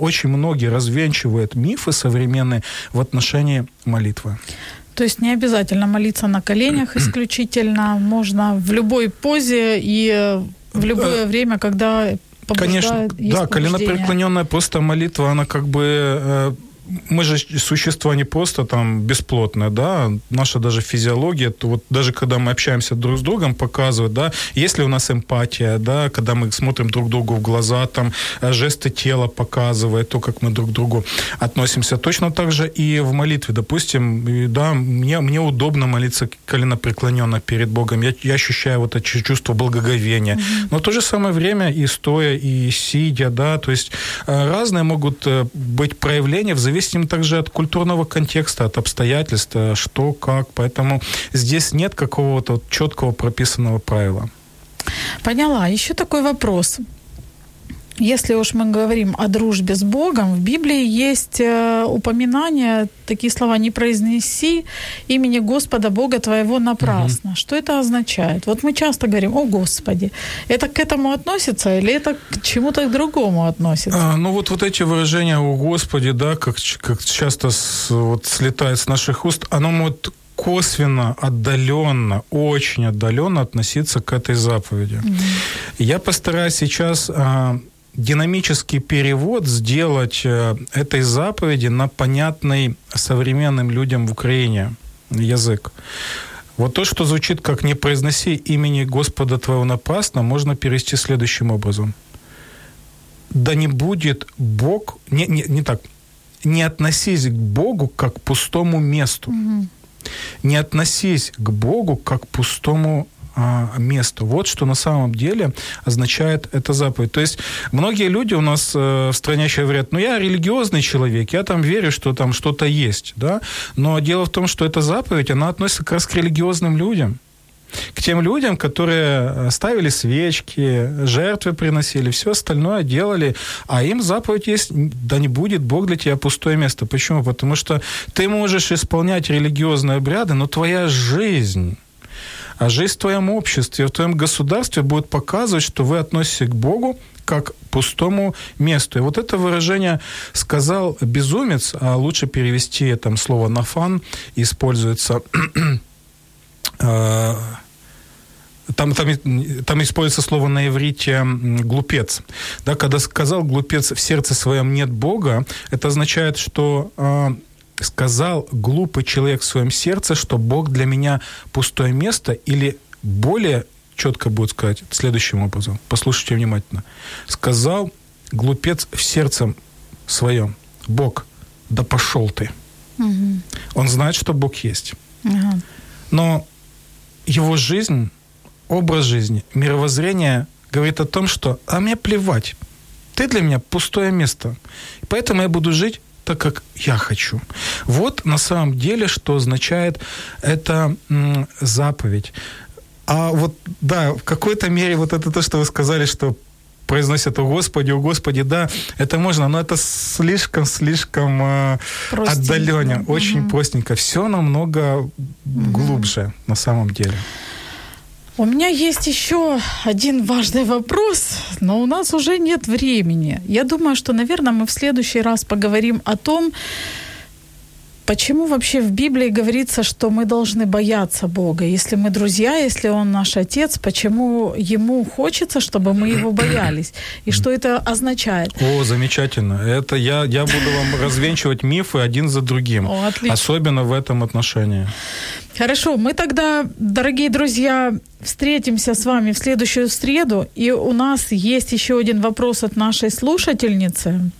очень многие развенчивают мифы современные в отношении молитвы. То есть не обязательно молиться на коленях исключительно, можно в любой позе и в любое время, когда Конечно, да, коленопреклоненная просто молитва, она как бы э, мы же существа не просто там бесплотные, да, наша даже физиология, то вот даже когда мы общаемся друг с другом, показывает, да, есть ли у нас эмпатия, да, когда мы смотрим друг другу в глаза, там э, жесты тела показывают, то, как мы друг к другу относимся. Точно так же и в молитве, допустим, да, мне, мне удобно молиться коленопреклоненно перед Богом, я, я ощущаю вот это чувство благоговения, mm-hmm. но в то же самое время и стоя, и сидя, да, то есть э, разные могут э, быть проявления в зависимости зависим также от культурного контекста, от обстоятельств, что, как. Поэтому здесь нет какого-то четкого прописанного правила. Поняла. Еще такой вопрос. Если уж мы говорим о дружбе с Богом, в Библии есть э, упоминание, такие слова «не произнеси имени Господа Бога твоего напрасно». Угу. Что это означает? Вот мы часто говорим «О Господи». Это к этому относится или это к чему-то другому относится? А, ну вот, вот эти выражения «О Господи», да, как, как часто с, вот слетает с наших уст, оно может косвенно, отдаленно, очень отдаленно относиться к этой заповеди. Mm-hmm. Я постараюсь сейчас а, динамический перевод сделать э, этой заповеди на понятный современным людям в Украине язык. Вот то, что звучит как «не произноси имени Господа твоего напрасно», можно перевести следующим образом. «Да не будет Бог...» Не, не, не так. «Не относись к Богу как к пустому месту». Угу. «Не относись к Богу как к пустому месту. Вот что на самом деле означает эта заповедь. То есть многие люди у нас э, в стране еще говорят, ну я религиозный человек, я там верю, что там что-то есть, да, но дело в том, что эта заповедь, она относится как раз к религиозным людям к тем людям, которые э, ставили свечки, жертвы приносили, все остальное делали, а им заповедь есть, да не будет Бог для тебя пустое место. Почему? Потому что ты можешь исполнять религиозные обряды, но твоя жизнь а жизнь в твоем обществе, в твоем государстве будет показывать, что вы относитесь к Богу как пустому месту. И вот это выражение сказал безумец, а лучше перевести там слово нафан, используется э, там, там, там используется слово на иврите «глупец». Да, когда сказал глупец в сердце своем нет Бога, это означает, что э, сказал глупый человек в своем сердце, что Бог для меня пустое место, или более четко будет сказать следующим образом. Послушайте внимательно. Сказал глупец в сердце своем, Бог, да пошел ты. Угу. Он знает, что Бог есть. Угу. Но его жизнь, образ жизни, мировоззрение говорит о том, что «а мне плевать, ты для меня пустое место, поэтому я буду жить так, как я хочу. Вот на самом деле, что означает эта заповедь. А вот, да, в какой-то мере вот это то, что вы сказали, что произносят «О Господи, о Господи», да, это можно, но это слишком-слишком э, отдаленно, очень угу. простенько. Все намного угу. глубже на самом деле. У меня есть еще один важный вопрос, но у нас уже нет времени. Я думаю, что, наверное, мы в следующий раз поговорим о том, Почему вообще в Библии говорится, что мы должны бояться Бога? Если мы друзья, если Он наш Отец, почему Ему хочется, чтобы мы Его боялись? И что это означает? О, замечательно. Это я, я буду вам развенчивать мифы один за другим. О, Особенно в этом отношении. Хорошо, мы тогда, дорогие друзья, встретимся с вами в следующую среду. И у нас есть еще один вопрос от нашей слушательницы.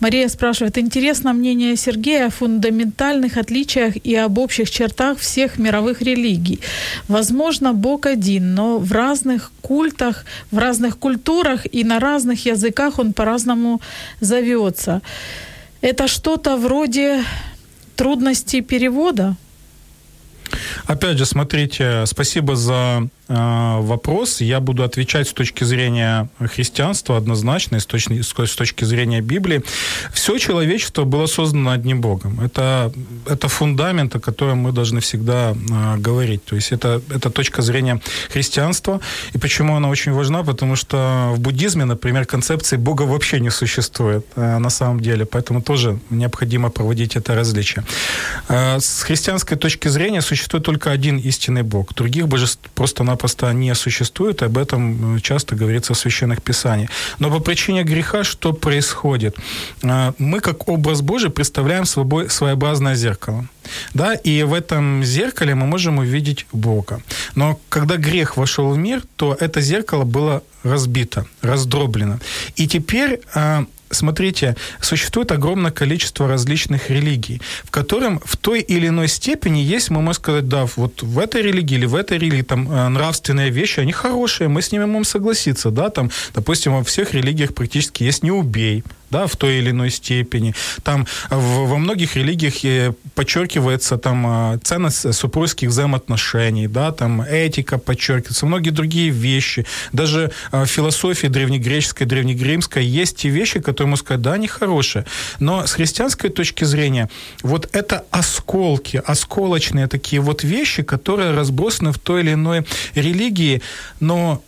Мария спрашивает, интересно мнение Сергея о фундаментальных отличиях и об общих чертах всех мировых религий. Возможно, Бог один, но в разных культах, в разных культурах и на разных языках он по-разному зовется. Это что-то вроде трудностей перевода? Опять же, смотрите, спасибо за вопрос, я буду отвечать с точки зрения христианства однозначно, с точки, с точки зрения Библии. Все человечество было создано одним Богом. Это, это фундамент, о котором мы должны всегда э, говорить. То есть это, это точка зрения христианства. И почему она очень важна? Потому что в буддизме, например, концепции Бога вообще не существует э, на самом деле. Поэтому тоже необходимо проводить это различие. Э, с христианской точки зрения существует только один истинный Бог. Других божеств просто-напросто не существует. Об этом часто говорится в священных писаниях. Но по причине греха что происходит? Э, мы, как образ Божий, представляем собой своеобразное зеркало. Да, и в этом зеркале мы можем увидеть Бога. Но когда грех вошел в мир, то это зеркало было разбито, раздроблено. И теперь а, смотрите, существует огромное количество различных религий, в котором в той или иной степени есть, мы можем сказать, да, вот в этой религии или в этой религии там э, нравственные вещи, они хорошие, мы с ними можем согласиться, да, там, допустим, во всех религиях практически есть «не убей», да, в той или иной степени. Там в, во многих религиях э, подчеркивается там э, ценность супружеских взаимоотношений, да, там этика подчеркивается, многие другие вещи. Даже в философии древнегреческой, древнегримской есть те вещи, которые, можно сказать, да, они хорошие. Но с христианской точки зрения вот это осколки, осколочные такие вот вещи, которые разбросаны в той или иной религии, но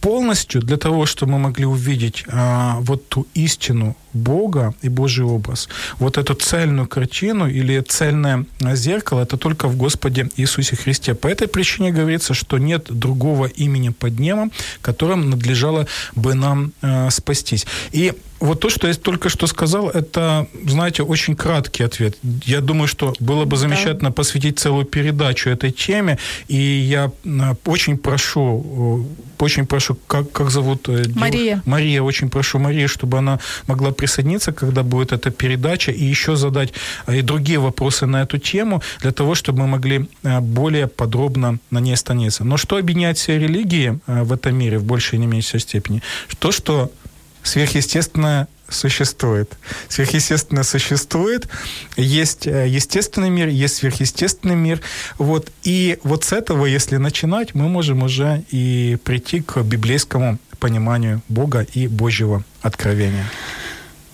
полностью для того, чтобы мы могли увидеть а, вот ту истину Бога и Божий образ, вот эту цельную картину или цельное зеркало, это только в Господе Иисусе Христе. По этой причине говорится, что нет другого имени под небом, которым надлежало бы нам а, спастись. И вот то, что я только что сказал, это, знаете, очень краткий ответ. Я думаю, что было бы замечательно да. посвятить целую передачу этой теме, и я а, очень прошу, очень прошу, как, как зовут? Э, Мария. Мария, очень прошу Марию, чтобы она могла присоединиться, когда будет эта передача, и еще задать а, и другие вопросы на эту тему, для того, чтобы мы могли а, более подробно на ней остановиться. Но что объединяет все религии в этом мире в большей или меньшей степени? То, что сверхъестественное существует. Сверхъестественное существует. Есть э, естественный мир, есть сверхъестественный мир. Вот. И вот с этого, если начинать, мы можем уже и прийти к библейскому пониманию Бога и Божьего откровения.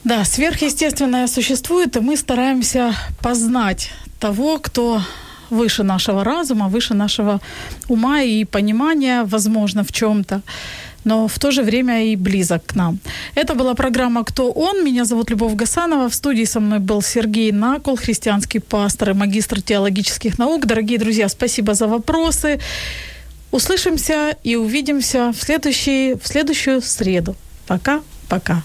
Да, сверхъестественное существует, и мы стараемся познать того, кто выше нашего разума, выше нашего ума и понимания, возможно, в чем-то но в то же время и близок к нам. Это была программа «Кто он?». Меня зовут Любовь Гасанова. В студии со мной был Сергей Накол, христианский пастор и магистр теологических наук. Дорогие друзья, спасибо за вопросы. Услышимся и увидимся в, следующий, в следующую среду. Пока-пока.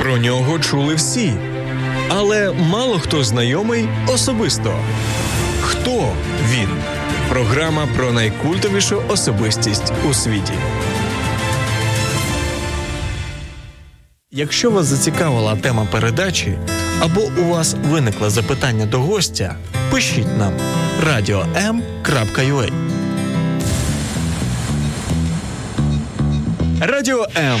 Про нього чули всі, але мало хто знайомий особисто. Хто він? Програма про найкультовішу особистість у світі. Якщо вас зацікавила тема передачі або у вас виникло запитання до гостя, пишіть нам radio.m.ua Радіо М